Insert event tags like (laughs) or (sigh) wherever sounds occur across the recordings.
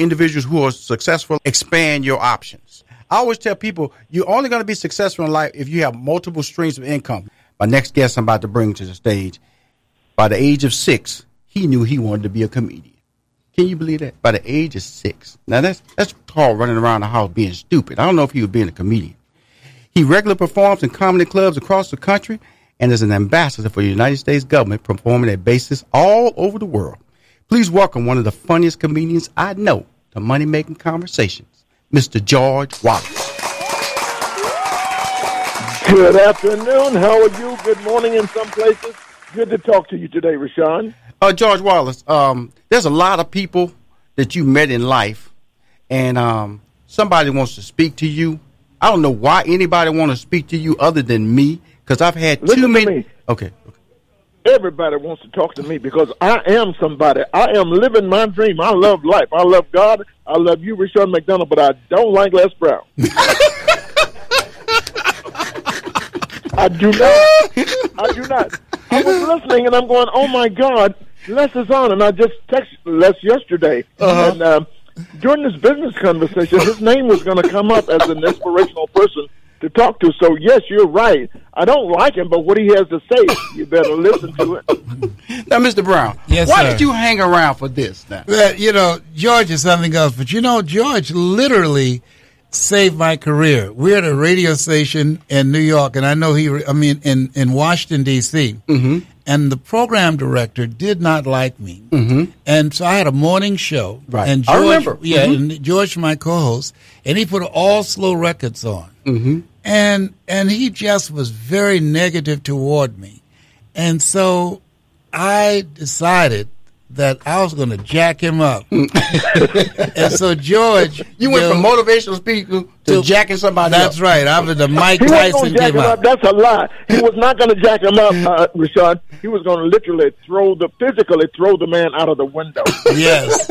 individuals who are successful expand your options. I always tell people you're only going to be successful in life if you have multiple streams of income. My next guest I'm about to bring to the stage, by the age of six, he knew he wanted to be a comedian. Can you believe that? By the age of six. Now that's that's called running around the house being stupid. I don't know if he was being a comedian. He regularly performs in comedy clubs across the country and is an ambassador for the United States government performing at bases all over the world. Please welcome one of the funniest comedians I know to Money Making Conversations, Mr. George Wallace. Good afternoon. How are you? Good morning in some places. Good to talk to you today, Rushion. Uh, George Wallace, um, there's a lot of people that you met in life, and um, somebody wants to speak to you. I don't know why anybody want to speak to you other than me, because I've had Listen too to many. me. Okay. Everybody wants to talk to me because I am somebody. I am living my dream. I love life. I love God. I love you, Rushion McDonald, but I don't like Les Brown. (laughs) I do not. I do not. I was listening and I'm going, oh my God, Les is on. And I just texted Les yesterday. Uh-huh. And uh, during this business conversation, his name was going to come up as an inspirational person to talk to. So, yes, you're right. I don't like him, but what he has to say, you better listen to it. (laughs) Now, Mr. Brown, Yes, why sir. did you hang around for this now? Well, you know, George is something else, but you know, George literally saved my career. We're at a radio station in New York, and I know he, I mean, in, in Washington, D.C., mm-hmm. and the program director did not like me. Mm-hmm. And so I had a morning show. Right. And I remember. Yeah, Mhm. and George, my co host, and he put all slow records on. And, and he just was very negative toward me. And so I decided that I was going to jack him up. (laughs) and so George, You went know, from motivational speaker to, to- jacking somebody That's up. right. I was the Mike He wasn't Tyson going to jack him up. That's a lie. He was not going to jack him up, uh, Rashad. He was going to literally throw the physically throw the man out of the window. (laughs) Yes.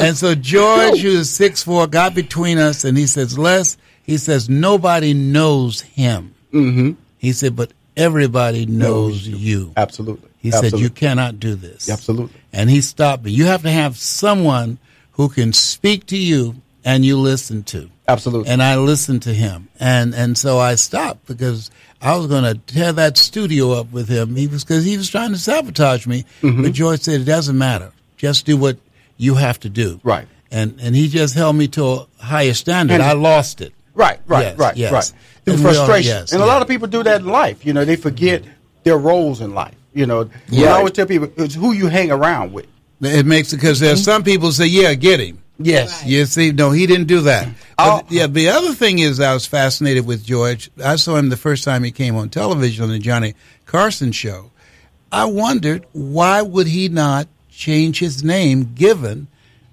and so George, who is six four, got between us, and he says, "Les," he says, "Nobody knows him." Mm-hmm. He said, "But everybody knows you." Absolutely. He Absolutely. said, "You cannot do this." Absolutely. And he stopped me. You have to have someone who can speak to you and you listen to. Absolutely. And I listened to him, and and so I stopped because I was going to tear that studio up with him. He was because he was trying to sabotage me. Mm-hmm. But George said it doesn't matter. Just do what you have to do. Right. And and he just held me to a higher standard. And- I lost it. Right, right, Yes, right, yes. right. Through And we all- frustration. yes, and a yeah. lot of people do that in life. You know, they forget their roles in life. You know, yeah. I Right. always tell people it's who you hang around with. It makes it because there's mm-hmm. some people say, "Yeah, get him." Yes. You see, no, he didn't do that. (clears throat) Oh. But, yeah, the other thing is, I was fascinated with George. I saw him the first time he came on television on the Johnny Carson show. I wondered why would he not change his name, given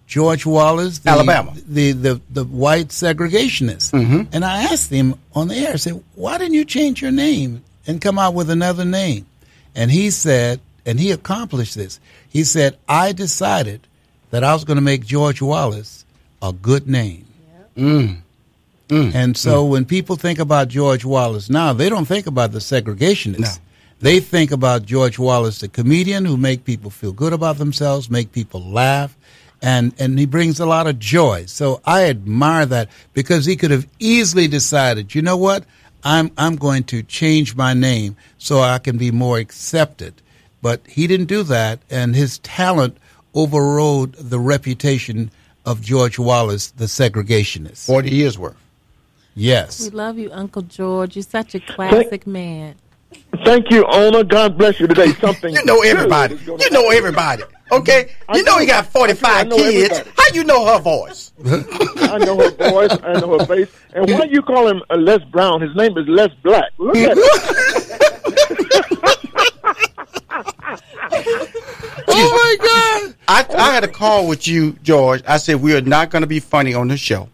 George Wallace, the, Alabama. the the the white segregationist. Mm-hmm. And I asked him on the air, I said, "Why didn't you change your name and come out with another name?" And he said, and he accomplished this. He said, "I decided that I was going to make George Wallace a good name." Mm. Mm. And so mm. when people think about George Wallace now, they don't think about the segregationists. No. They think about George Wallace, the comedian who make people feel good about themselves, make people laugh, and and he brings a lot of joy. So I admire that because he could have easily decided, you know what, I'm I'm going to change my name so I can be more accepted. But he didn't do that, and his talent overrode the reputation of George Wallace, the segregationist. Forty years worth. Yes. We love you, Uncle George. You're such a classic man. Thank you, Ona. God bless you today. (laughs) Something You know everybody. good is gonna You know everybody. Okay? You know do. he got forty I five know kids. everybody. How you know her voice? (laughs) I know her voice. I know her face. And why you call him uh, Les Brown? His name is Les Black. Look at it. (laughs) Oh my God! I, I had a call with you, George. I said we are not going to be funny on the show.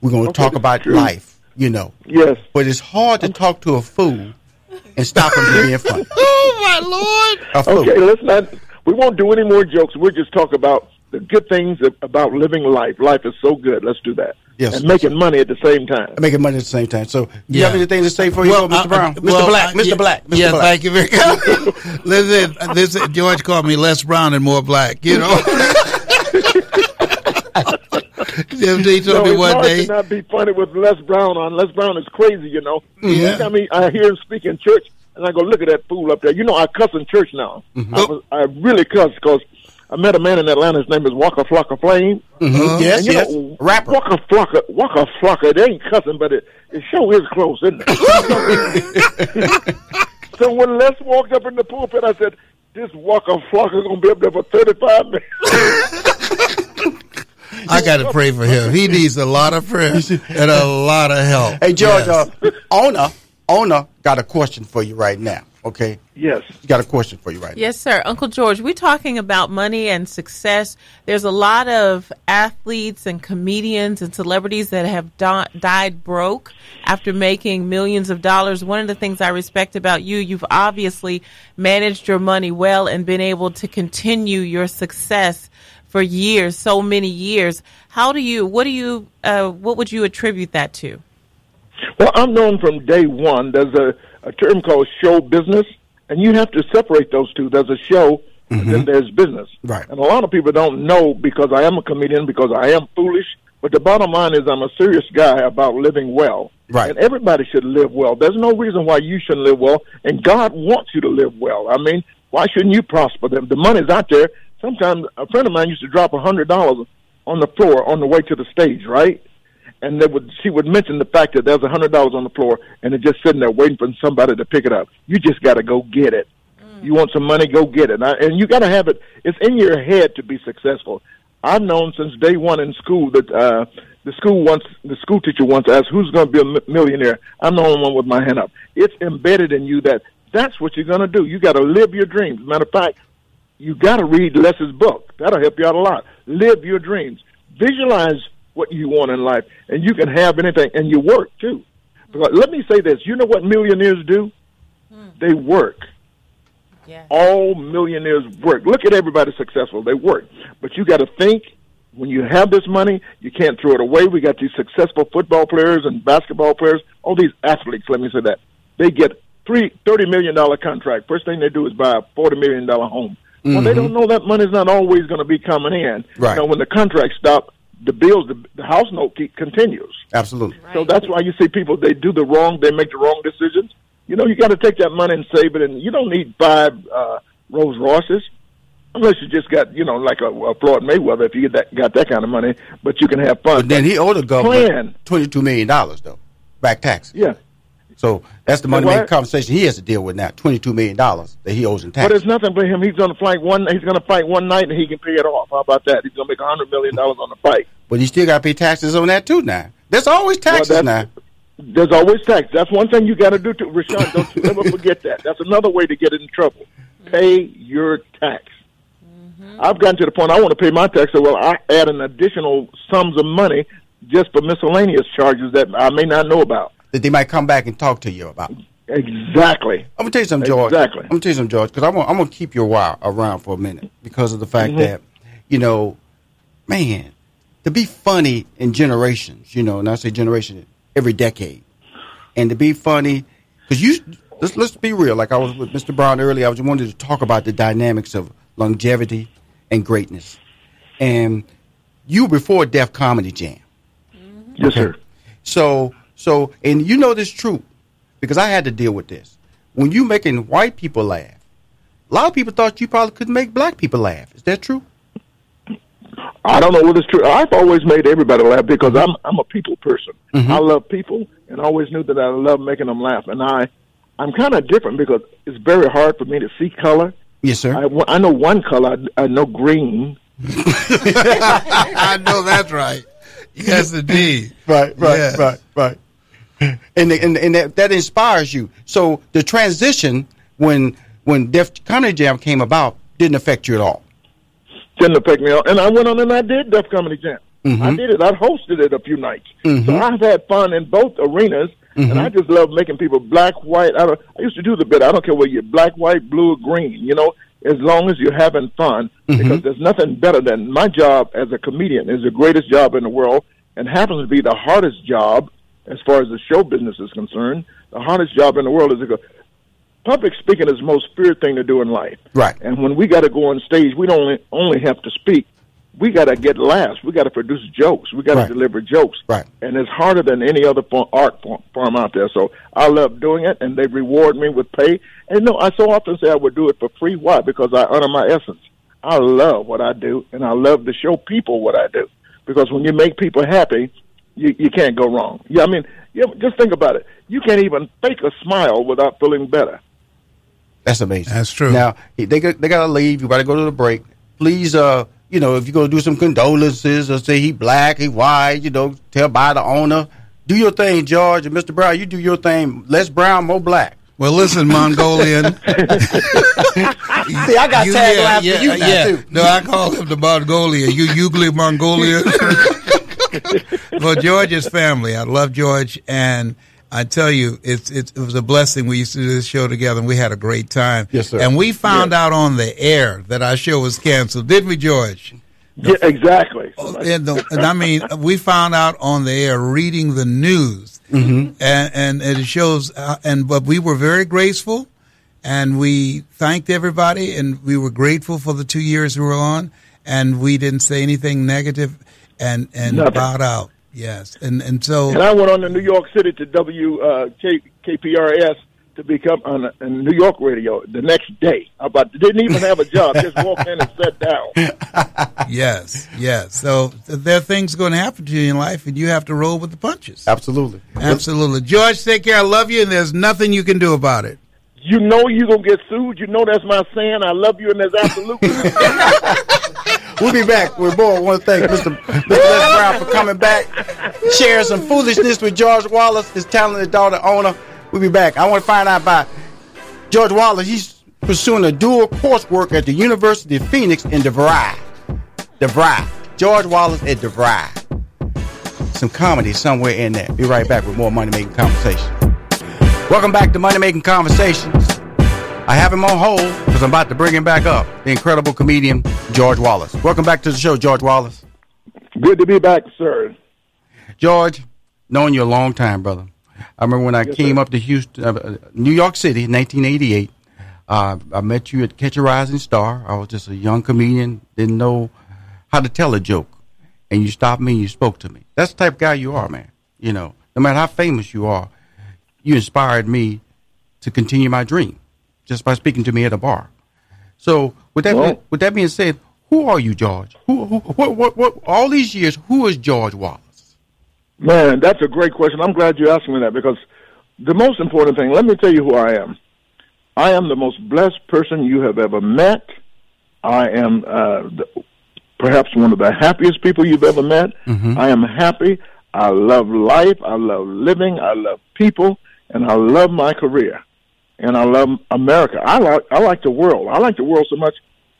We're going to Okay, talk about true. life, you know. Yes. But it's hard to talk to a fool and stop him from being funny. (laughs) Oh my Lord! A fool. Okay, let's not. We won't do any more jokes. We'll just talk about the good things about living life. Life is so good. Let's do that. Yes. And making money at the same time. Making money at the same time. So, do you have anything to say before you Mr. I- uh, Brown? I- Mr. well, Black, uh, Mr. yeah, Black, Mr. yeah, Black. thank you very much. (laughs) Listen, this George called me less brown and more black. You know. (laughs) he told No, me one day. not be funny with Les Brown on. Les Brown is crazy, you know. Yeah. Time he, I hear him speak in church, and I go, look at that fool up there. You know, I cuss in church now. Mm-hmm. I, was, I really cuss because I met a man in Atlanta. His name is Waka Flocka Flame. Mhm. Yes, And you yes. know, Rapper. Waka Flocka, Waka Flocka, They ain't cussing, but it, it sure is close, isn't it? (laughs) (laughs) so when Les walked up in the pulpit, I said, this Waka Flocka going to be up there for 35 minutes. (laughs) I got to pray for him. He needs a lot of prayer (laughs) and a lot of help. Hey, George, Yes. uh, Ona, Ona got a question for you right now. Okay, yes. got a question for you right now. Yes, sir. Uncle George, we're talking about money and success. There's a lot of athletes and comedians and celebrities that have di- died broke after making millions of dollars. One of the things I respect about you, you've obviously managed your money well and been able to continue your success for years, so many years. How do you, what do you, uh, what would you attribute that to? Well, I'm known from day one. There's a, a term called show business, and you have to separate those two. There's a show, and then there's business. Mm-hmm. Right. And a lot of people don't know because I am a comedian, because I am foolish. But the bottom line is, I'm a serious guy about living well. Right. And everybody should live well. There's no reason why you shouldn't live well, and God wants you to live well. I mean, why shouldn't you prosper? The, the money's out there. Sometimes a friend of mine used to drop a hundred dollars on the floor on the way to the stage, right? and they would she would mention the fact that there's a hundred dollars on the floor and it's just sitting there waiting for somebody to pick it up. You just got to go get it. You want some money, go get it. And, I, and you got to have it. It's in your head to be successful. I've known since day one in school that uh, the school once the school teacher once asked who's going to be a millionaire. I'm the only one with my hand up. It's embedded in you that that's what you're going to do. You got to live your dreams. Matter of fact, you got to read Les's book. That'll help you out a lot. Live your dreams. Visualize what you want in life, and you can have anything, and you work too. Because let me say this: you know what millionaires do? Hmm. They work. Yeah. All millionaires work. Look at everybody successful; they work. But you got to think. When you have this money, you can't throw it away. We got these successful football players and basketball players. All these athletes. Let me say that they get three thirty million dollar contract. First thing they do is buy a forty million dollar home. Well, they don't know that money's not always going to be coming in. Right. You know, when the contract stop, the bills, the, the house note keep, continues. Absolutely. So that's why you see people they do the wrong, they make the wrong decisions. You know, you got to take that money and save it, and you don't need five uh, Rolls Royces unless you just got you know like a, a Floyd Mayweather if you get that got that kind of money. But you can have fun. But then he owed the government Plan. twenty-two million dollars though, back taxes. yeah, So that's the money what? making conversation he has to deal with now. Twenty-two million dollars that he owes in taxes. but taxes. it's nothing for him. He's going to fight one. He's going to fight one night, and he can pay it off. How about that? He's going to make a hundred million dollars on the fight. But he still got to pay taxes on that too now. There's always taxes Well, now. that's- There's always tax. That's one thing you got to do, to Rushion. Don't you ever forget that. That's another way to get in trouble. Pay your tax. Mm-hmm. I've gotten to the point I want to pay my tax, so well, I add an additional sums of money just for miscellaneous charges that I may not know about. That they might come back and talk to you about. Exactly. I'm gonna tell you something, George. Exactly. I'm gonna tell you something, George, because I'm gonna, I'm gonna keep your a while around for a minute because of the fact Mhm. that, you know, man, to be funny in generations, you know, and I say generation every decade, and to be funny, because you let's let's be real. Like I was with Mr. Brown earlier, I was wanted to talk about the dynamics of longevity and greatness, and you before Def Comedy Jam. Yes, sir. So, so, and you know this true because I had to deal with this. When you making white people laugh, a lot of people thought you probably could make black people laugh. Is that true? I don't know whether it's true. I've always made everybody laugh because I'm I'm a people person. Mm-hmm. I love people, and I always knew that I love making them laugh. And I, I'm kind of different because it's very hard for me to see color. Yes, sir. I, I know one color. I, I know green. (laughs) I know that's right. Yes, indeed. (laughs) right, right, Yes. right, right. And and and that, that inspires you. So the transition when when Def Comedy Jam came about didn't affect you at all. didn't affect me. And I went on and I did Def Comedy Jam. I mm-hmm. did it. I hosted it a few nights. So mm-hmm. I've had fun in both arenas, and mm-hmm. I just love making people black, white. I, don't, I used to do the bit. I don't care whether you're black, white, blue, or green. You know, as long as you're having fun, because there's nothing better than my job as a comedian is the greatest job in the world, and happens to be the hardest job as far as the show business is concerned. The hardest job in the world is to go. Public speaking is the most feared thing to do in life. Right. And when we got to go on stage, we don't only, only have to speak. We got to get laughs. We got to produce jokes. We got to Right. deliver jokes. Right. And it's harder than any other form, art form, form out there. So I love doing it, and they reward me with pay. And no, I so often say I would do it for free. Why? Because I honor my essence. I love what I do, and I love to show people what I do. Because when you make people happy, you you can't go wrong. Yeah, I mean, you just think about it. You can't even fake a smile without feeling better. That's amazing. That's true. Now they got, they got to leave. You got to go to the break. Please, uh, you know, if you're gonna do some condolences or say he black, he white, you know, tell by the owner. Do your thing, George and Mr. Brown. You do your thing. Less brown, more black. Well, listen, Mongolian. (laughs) See, I got You- taglines for you now too. No, I call him the Mongolian. You Ugly Mongolian. (laughs) well, George's family. I love George, and I tell you, it's, it's it was a blessing. We used to do this show together, and we had a great time. Yes, sir. And we found out on the air that our show was canceled, didn't we, George? Yeah, exactly. and, the, and I mean, we found out on the air reading the news, and, and it shows. Uh, and but we were very graceful, and we thanked everybody, and we were grateful for the two years we were on, and we didn't say anything negative, and and Nothing. bowed out. Yes, and and so And I went on to New York City to W uh, K, KPRS to become on, on New York radio the next day. I about didn't even have a job, just walked in and sat down. (laughs) yes, yes. So there are things going to happen to you in life, and you have to roll with the punches. Absolutely. Absolutely, George. Take care. I love you, and there's nothing you can do about it. You know you're gonna get sued. You know that's my saying. I love you, and there's absolutely (laughs) (laughs) We'll be back more. I want to thank Mr. Mr. Les Brown for coming back, sharing some foolishness with George Wallace, his talented daughter Ona. We'll be back. I want to find out about George Wallace. He's pursuing a dual coursework at the University of Phoenix in DeVry. DeVry. George Wallace at DeVry. Some comedy somewhere in there. Be right back with more Money Making Conversation. Welcome back to Money Making Conversations. I have him on hold because I'm about to bring him back up. The incredible comedian George Wallace. Welcome back to the show, George Wallace. good to be back, sir. George, knowing you a long time, brother. I remember when I came sir. up to Houston, uh, New York City, in 1988. Uh, I met you at Catch a Rising Star. I was just a young comedian, didn't know how to tell a joke, and you stopped me and you spoke to me. That's the type of guy you are, man. You know, no matter how famous you are, you inspired me to continue my dream just by speaking to me at a bar. So, with that, Well- with that being said, who are you, George? Who, who, what, what, what? All these years, who is George Wallace? Man, that's a great question. I'm glad you asked me that because the most important thing, let me tell you who I am. I am the most blessed person you have ever met. I am uh, the, perhaps one of the happiest people you've ever met. I am happy. I love life. I love living. I love people. And I love my career. And I love America. I like, I like the world. I like the world so much.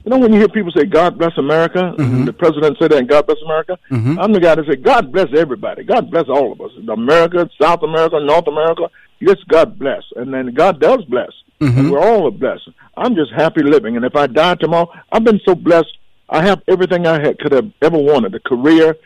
You know, when you hear people say, God bless America, and the president said that, and God bless America, mm-hmm. I'm the guy that said, God bless everybody. God bless all of us. America, South America, North America, just God bless. And then God does bless. Mm-hmm. And we're all a blessing. I'm just happy living. And if I die tomorrow, I've been so blessed. I have everything I had, could have ever wanted a career.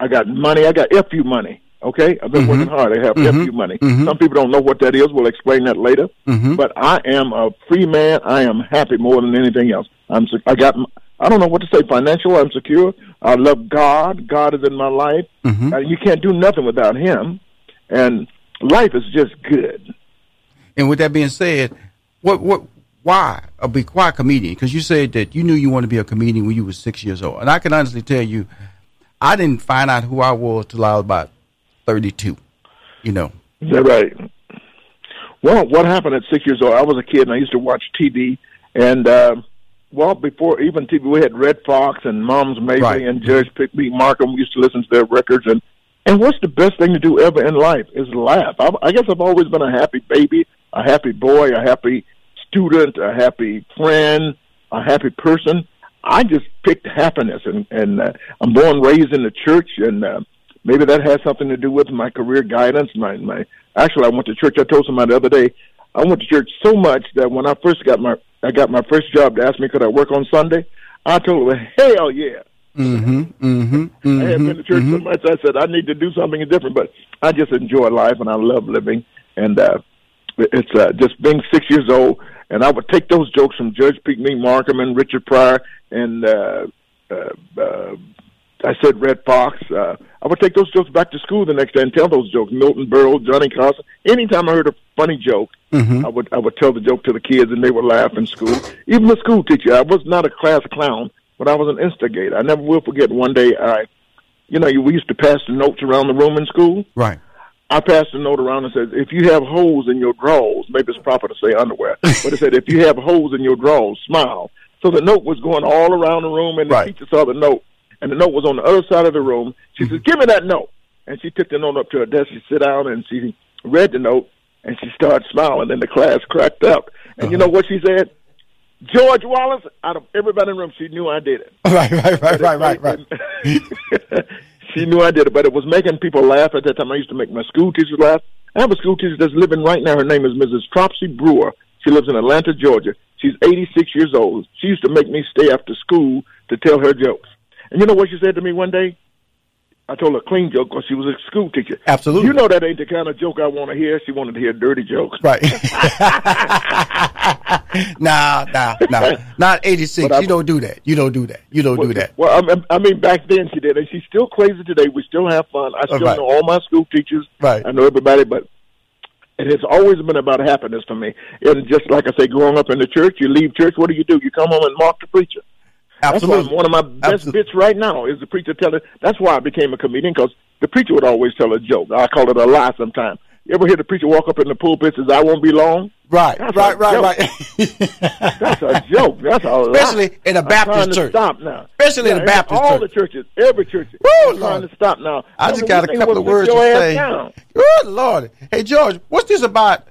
I got money. I got FU money. Okay, I've been working mm-hmm. hard. I have mm-hmm. FU money. Mm-hmm. Some people don't know what that is. We'll explain that later. But I am a free man. I am happy more than anything else. I'm. I got. I don't know what to say. Financial, I'm secure. I love God. God is in my life. Mm-hmm. And you can't do nothing without Him. And life is just good. And with that being said, what what why a be why a comedian? Because you said that you knew you wanted to be a comedian when you were six years old, and I can honestly tell you, I didn't find out who I was till I was about thirty two. You know. Is that right? Well, what happened at six years old? I was a kid and I used to watch TV, and uh, well, before even TV, we had Redd Foxx and Moms Mabley Right. and Judge Pigmeat Markham. We used to listen to their records, and and what's the best thing to do ever in life is laugh. I, I guess I've always been a happy baby, a happy boy, a happy student, a happy friend, a happy person. I just picked happiness, and and uh, I'm born raised in the church, and uh, maybe that has something to do with my career guidance. My my actually, I went to church. I told somebody the other day, I went to church so much that when I first got my I got my first job, they asked me could I work on Sunday. I told them, hell yeah. Mm-hmm. Mm-hmm. I had been to church so much. I said I need to do something different, but I just enjoy life and I love living. And uh, it's uh, just being six years old, and I would take those jokes from Judge Pigmeat Markham and Richard Pryor, and uh, uh, uh, I said Redd Foxx. Uh, I would take those jokes back to school the next day and tell those jokes. Milton Berle, Johnny Carson. Anytime I heard a funny joke, I would I would tell the joke to the kids, and they would laugh in school. Even the school teacher. I was not a class clown, but I was an instigator. I never will forget. One day, I, you know, we used to pass the notes around the room in school. Right. I passed a note around and said, if you have holes in your drawers, maybe it's proper to say underwear, (laughs) but it said, if you have holes in your drawers, smile. So the note was going all around the room, and the Right. teacher saw the note, and the note was on the other side of the room. She said, mm-hmm. give me that note. And she took the note up to her desk. She sat down and she read the note, and she started smiling, and the class cracked up. And you uh-huh. know what she said? George Wallace, out of everybody in the room, she knew I did it. (laughs) Right. Right. Right. Right. Right. Right. (laughs) she knew I did it, but it was making people laugh at that time. I used to make my school teachers laugh. I have a school teacher that's living right now. Her name is Mrs. Tropsy Brewer. She lives in Atlanta, Georgia. She's 86 years old. She used to make me stay after school to tell her jokes. And you know what she said to me one day? I told her a clean joke because she was a school teacher. Absolutely. You know that ain't the kind of joke I want to hear. She wanted to hear dirty jokes. Right. (laughs) nah, nah, nah. Not 86. But I- You don't do that. You don't do that. You don't do that. Well, I mean- I mean, back then she did, and she's still crazy today. We still have fun. I still Right. know all my school teachers. Right. I know everybody, but it has always been about happiness for me. And just like I say, growing up in the church, you leave church, what do you do? You come home and mock the preacher. That's Absolutely. one of my best Absolutely. bits right now is the preacher telling. That's why I became a comedian because the preacher would always tell a joke. I call it a lie sometimes. You ever hear the preacher walk up in the pulpit and says, "I won't be long"? Right, That's right, right, joke. right. (laughs) That's a joke. That's a lie. Especially in a Baptist trying to church. Stop now. Especially in a Yeah, Baptist all church. All the churches, every church. Woo, I'm trying to stop now. I just got a couple of words to say. down. Good Lord. Hey, George, what's this about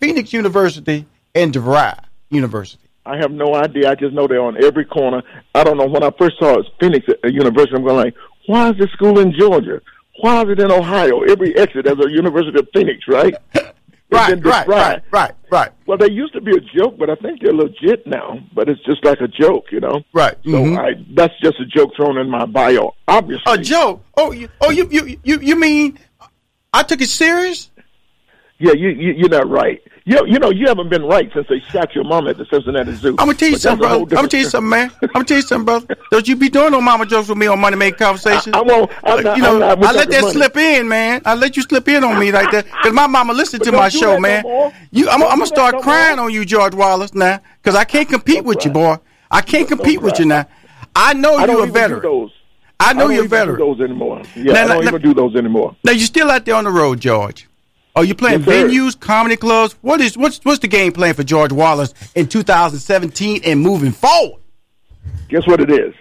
Phoenix University and DeVry University? I have no idea. I just know they're on every corner. I don't know. When I first saw it, Phoenix University, I'm going like, why is this school in Georgia? Why is it in Ohio? Every exit has a University of Phoenix, right? (laughs) Right, right, right, right, right, Well, they used to be a joke, but I think they're legit now. But it's just like a joke, you know. right. So mhm. I, that's just a joke thrown in my bio. Obviously, A joke? Oh, you, oh, you, you, you, you mean I took it serious? Yeah, you, you you're not right. You you know you haven't been right since they shot your mom at the Cincinnati Zoo. I'm gonna tell you something, brother. I'm gonna tell you something, man. I'm gonna tell you something, brother. Don't you be doing no mama jokes with me on Money Making Conversation. I- I won't. I'm not- you know, I'm I let that money. slip in, man. I let you slip in on me like that because my mama listened to my show, that no man. you, I'm, I'm gonna start no crying more. on you, George Wallace, now because I can't compete Don't with you, cry. boy. I can't compete with cry. you now. I know I you're a veteran. I know don't you're a even veteran. Do those anymore? Yeah, Now, I don't now, even do those anymore. Now you're still out there on the road, George. Are you playing Yes, venues, comedy clubs? What is what's what's the game plan for George Wallace in 2017 and moving forward? Guess what it is?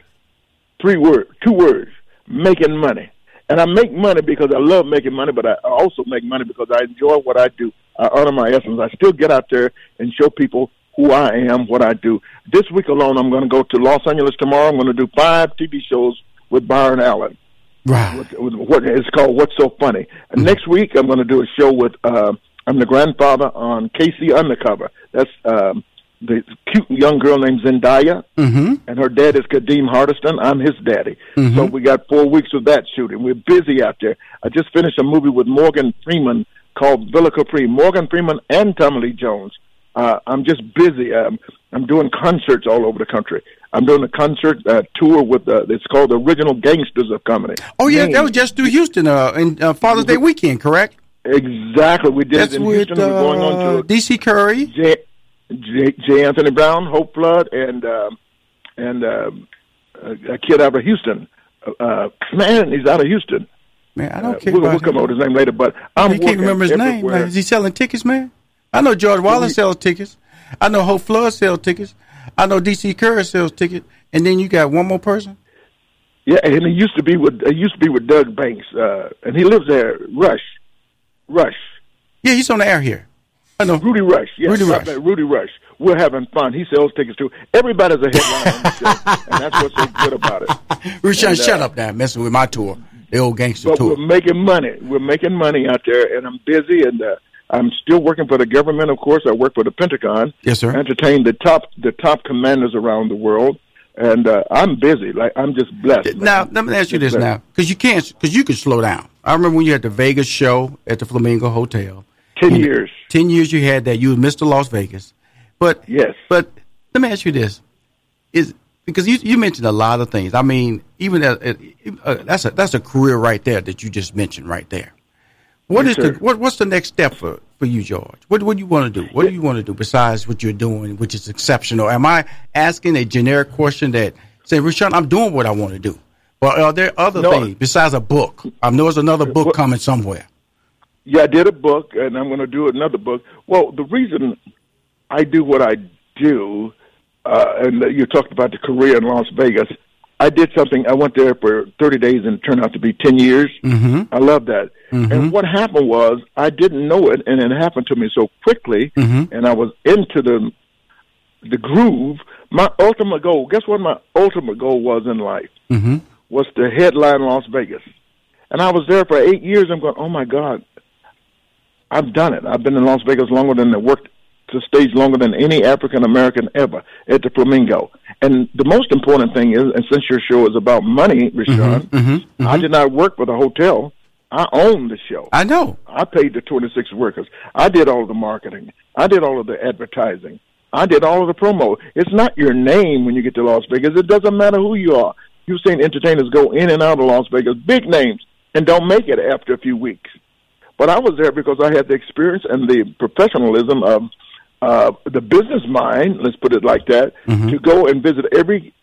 Three words, two words: making money. And I make money because I love making money, but I also make money because I enjoy what I do. I honor my essence. I still get out there and show people who I am, what I do. This week alone, I'm going to go to Los Angeles tomorrow. I'm going to do five TV shows with Byron Allen. Right. with, with what it's called What's So Funny. And next week I'm going to do a show with uh, I'm the grandfather on K.C. Undercover. That's um, the cute young girl named Zendaya, Mm-hmm. and her dad is Kadeem Hardison. I'm his daddy. So we got four weeks of that shooting. We're busy out there. I just finished a movie with Morgan Freeman called Villa Capri. Morgan Freeman and Tommy Lee Jones. Uh, I'm just busy. Um, I'm doing concerts all over the country. I'm doing a concert uh, tour with uh, it's called the Original Gangsters of Comedy. Oh yeah, Names. that was just through Houston uh, in uh, Father's Day weekend, correct? exactly. We did That's it in with Houston. We're going on uh, to DC Curry. J, J, J. Anthony Brown, Hope Flood, and um and uh, a, a kid out of Houston. Uh, man, he's out of Houston. Man, I don't Uh, care we'll, we'll come him. up with his name later, but I'm You can't working remember his name. everywhere. Like, is he selling tickets, man? I know George Wallace we- sells tickets. I know Hope Flood sells tickets. I know DC Curry sells tickets. And then you got one more person. Yeah, and he used to be with he used to be with Doug Banks, uh, and he lives there. Rush, Rush, Yeah, he's on the air here. I know. Rudy Rush. Yes, Rudy Rush. Rudy Rush. We're having fun. He sells tickets too. Everybody's a headliner on the show, and that's what's so good about it. (laughs) And, uh, shut up now, messing with my tour, the old gangster But tour. we're making money. We're making money out there, and I'm busy, and uh, I'm still working for the government. Of course, I work for the Pentagon. Yes, sir. Entertain the top the top commanders around the world, and uh, I'm busy. Like I'm just blessed. Now, man. let me ask you this sir. now, because you can't, because you can slow down. I remember when you had the Vegas show at the Flamingo Hotel. Ten years. Ten years you had that. You was Mr. Las Vegas. But Yes. But let me ask you this: Is because you you mentioned a lot of things. I mean, even uh, uh, that's a that's a career right there that you just mentioned right there. What Yes, is the what, what's the next step for, for you, George? What what do you want to do? What do you want to do besides what you're doing, which is exceptional? Am I asking a generic question that say, Rushion, I'm doing what I want to do, but are there other No. things besides a book? I know there's another book coming somewhere. Yeah, I did a book, and I'm going to do another book. Well, the reason I do what I do, uh, and you talked about the career in Las Vegas. I did something. I went there for 30 days, and it turned out to be 10 years. Mm-hmm. I love that. And what happened was I didn't know it, and it happened to me so quickly, and I was into the the groove. My ultimate goal. Guess what? My ultimate goal was in life Mm-hmm. was to headline Las Vegas. And I was there for eight years. I'm going, oh my God, I've done it. I've been in Las Vegas longer than I worked the stage longer than any African American ever at the Flamingo. And the most important thing is, and since your show is about money, Rushion, mm-hmm, mm-hmm, I mm-hmm. did not work for the hotel. I owned the show. I know. I paid the 26 workers. I did all of the marketing. I did all of the advertising. I did all of the promo. It's not your name when you get to Las Vegas. It doesn't matter who you are. You've seen entertainers go in and out of Las Vegas, big names, and don't make it after a few weeks. But I was there because I had the experience and the professionalism of uh, the business mind, let's put it like that, to go and visit every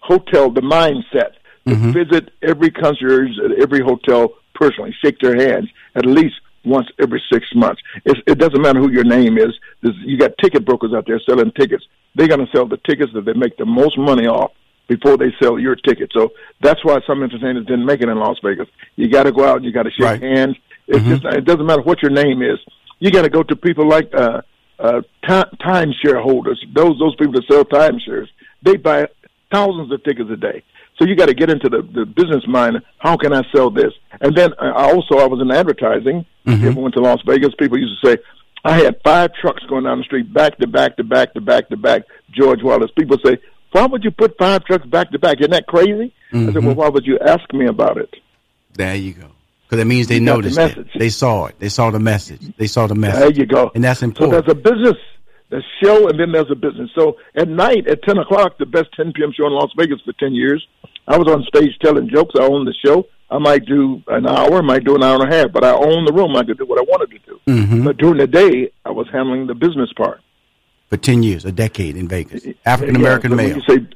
hotel, the mindset, to visit every concierge at every hotel personally, shake their hands at least once every six months. It's, it doesn't matter who your name is. There's, you got ticket brokers out there selling tickets. They're going to sell the tickets that they make the most money off before they sell your ticket. So that's why some entertainers didn't make it in Las Vegas. You got to go out. You got to shake Right. hands. It's just, it doesn't matter what your name is. You got to go to people like uh, uh, ti- timeshare holders. Those those people that sell timeshares. They buy thousands of tickets a day. So you got to get into the, the business mind. How can I sell this? And then uh, I also I was in advertising. If you ever went to Las Vegas, people used to say, I had five trucks going down the street back to back to back to back to back. George Wallace. People say, why would you put five trucks back to back? Isn't that crazy? I said, well, why would you ask me about it? There you go. Because that means they You got the noticed it. They saw it. They saw the message. They saw the message. There you go. And that's important. So there's a business, there's show, and then there's a business. So at night at 10 o'clock, the best 10 p.m. show in Las Vegas for 10 years, I was on stage telling jokes. I owned the show. I might do an hour, I might do an hour and a half, but I owned the room. I could do what I wanted to do. Mm-hmm. But during the day, I was handling the business part. For 10 years, a decade in Vegas. African American Yeah, male. you say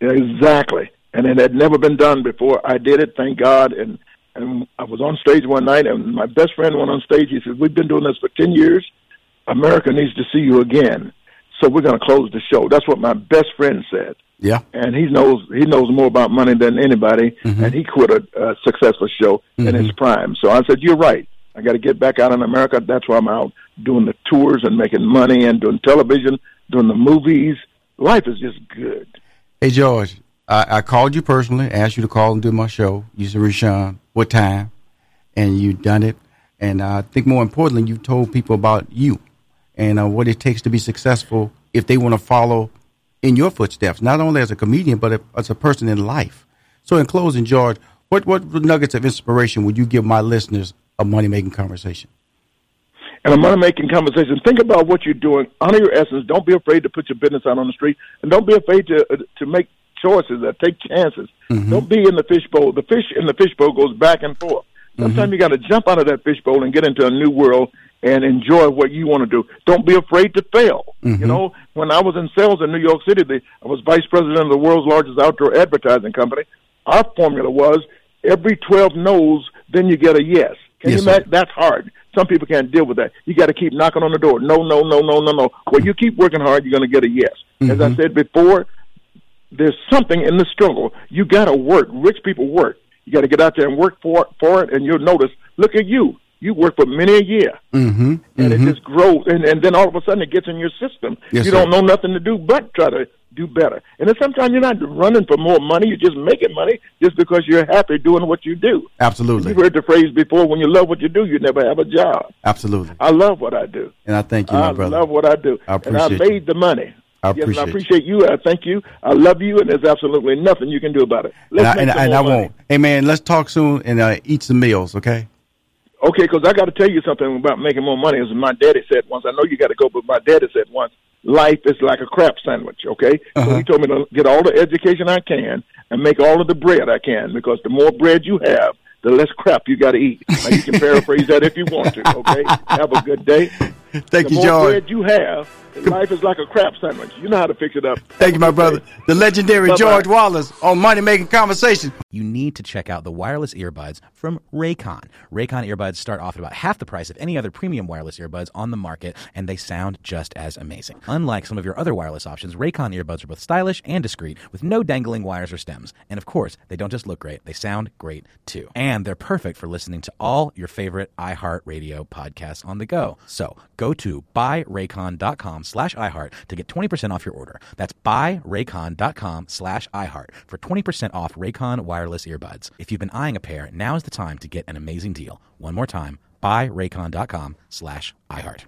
yeah, exactly, and it had never been done before. I did it, thank God, and and I was on stage one night, and my best friend went on stage. He said, "We've been doing this for ten years. America needs to see you again, so we're going to close the show." That's what my best friend said, yeah. and he knows he knows more about money than anybody, mm-hmm. and he quit a, a successful show in his mm-hmm. prime. So I said, "You're right." I got to get back out in America. That's why I'm out doing the tours and making money and doing television, doing the movies. Life is just good. Hey, George, I, I called you personally, asked you to call and do my show. You said, Rushion, what time? And you've done it. And I think more importantly, you've told people about you and uh, what it takes to be successful if they want to follow in your footsteps, not only as a comedian, but as a person in life. So, in closing, George, what, what nuggets of inspiration would you give my listeners of Money Making Conversation? and a money making conversation, think about what you're doing. Honor your essence. Don't be afraid to put your business out on the street, and don't be afraid to uh, to make choices or take chances. Mm-hmm. Don't be in the fishbowl. The fish in the fishbowl goes back and forth. Mm-hmm. Sometimes you got to jump out of that fishbowl and get into a new world and enjoy what you want to do. Don't be afraid to fail. You mm-hmm. know, when I was in sales in New York City, the, I was vice president of the world's largest outdoor advertising company. Our formula was every 12 no's, then you get a yes. Can Yes, you sir. imagine? That's hard. Some people can't deal with that. You got to keep knocking on the door. No, no, no, no, no, no. Well, you keep working hard, you're going to get a yes. As I said before, there's something in the struggle. You got to work. Rich people work. You got to get out there and work for for it, and you'll notice. Look at you. You work for many a year, mm-hmm, and it just grows. And, and then all of a sudden, it gets in your system. Yes, you don't know nothing to do but try to do better. And then sometimes you're not running for more money. You're just making money just because you're happy doing what you do. Absolutely. You've heard the phrase before: "When you love what you do, you never have a job." Absolutely. I love what I do. And I thank you, my I brother. love what I do. I appreciate and I appreciate you. made the money. I yes, I appreciate you. appreciate. I thank you. I love you, and there's absolutely nothing you can do about it. and Let's and, I- and more I won't. Hey, man, let's talk soon and uh, eat some meals, okay? Okay, because I got to tell you something about making more money. As my daddy said once, I know you got to go, but my daddy said once, life is like a crap sandwich. Okay, so he told me to get all the education I can and make all of the bread I can, because the more bread you have, the less crap you got to eat. Now you can paraphrase that if you want to. Okay, (laughs) have a good day. Thank the you, more George. bread you have, life is like a crap sandwich. You know how to fix it up. Thank you, my brother. The legendary Bye-bye. George Wallace on Money Making Conversation. you need to check out the wireless earbuds from Raycon. Raycon earbuds start off at about half the price of any other premium wireless earbuds on the market, and they sound just as amazing. Unlike some of your other wireless options, Raycon earbuds are both stylish and discreet, with no dangling wires or stems. And of course, they don't just look great, they sound great too. And they're perfect for listening to all your favorite iHeartRadio podcasts on the go. So go to buyraycon.com slash iHeart to get 20% off your order. That's buyraycon.com slash iHeart for 20% off Raycon wireless earbuds. If you've been eyeing a pair, now is the time to get an amazing deal. One more time, buyraycon.com slash iHeart.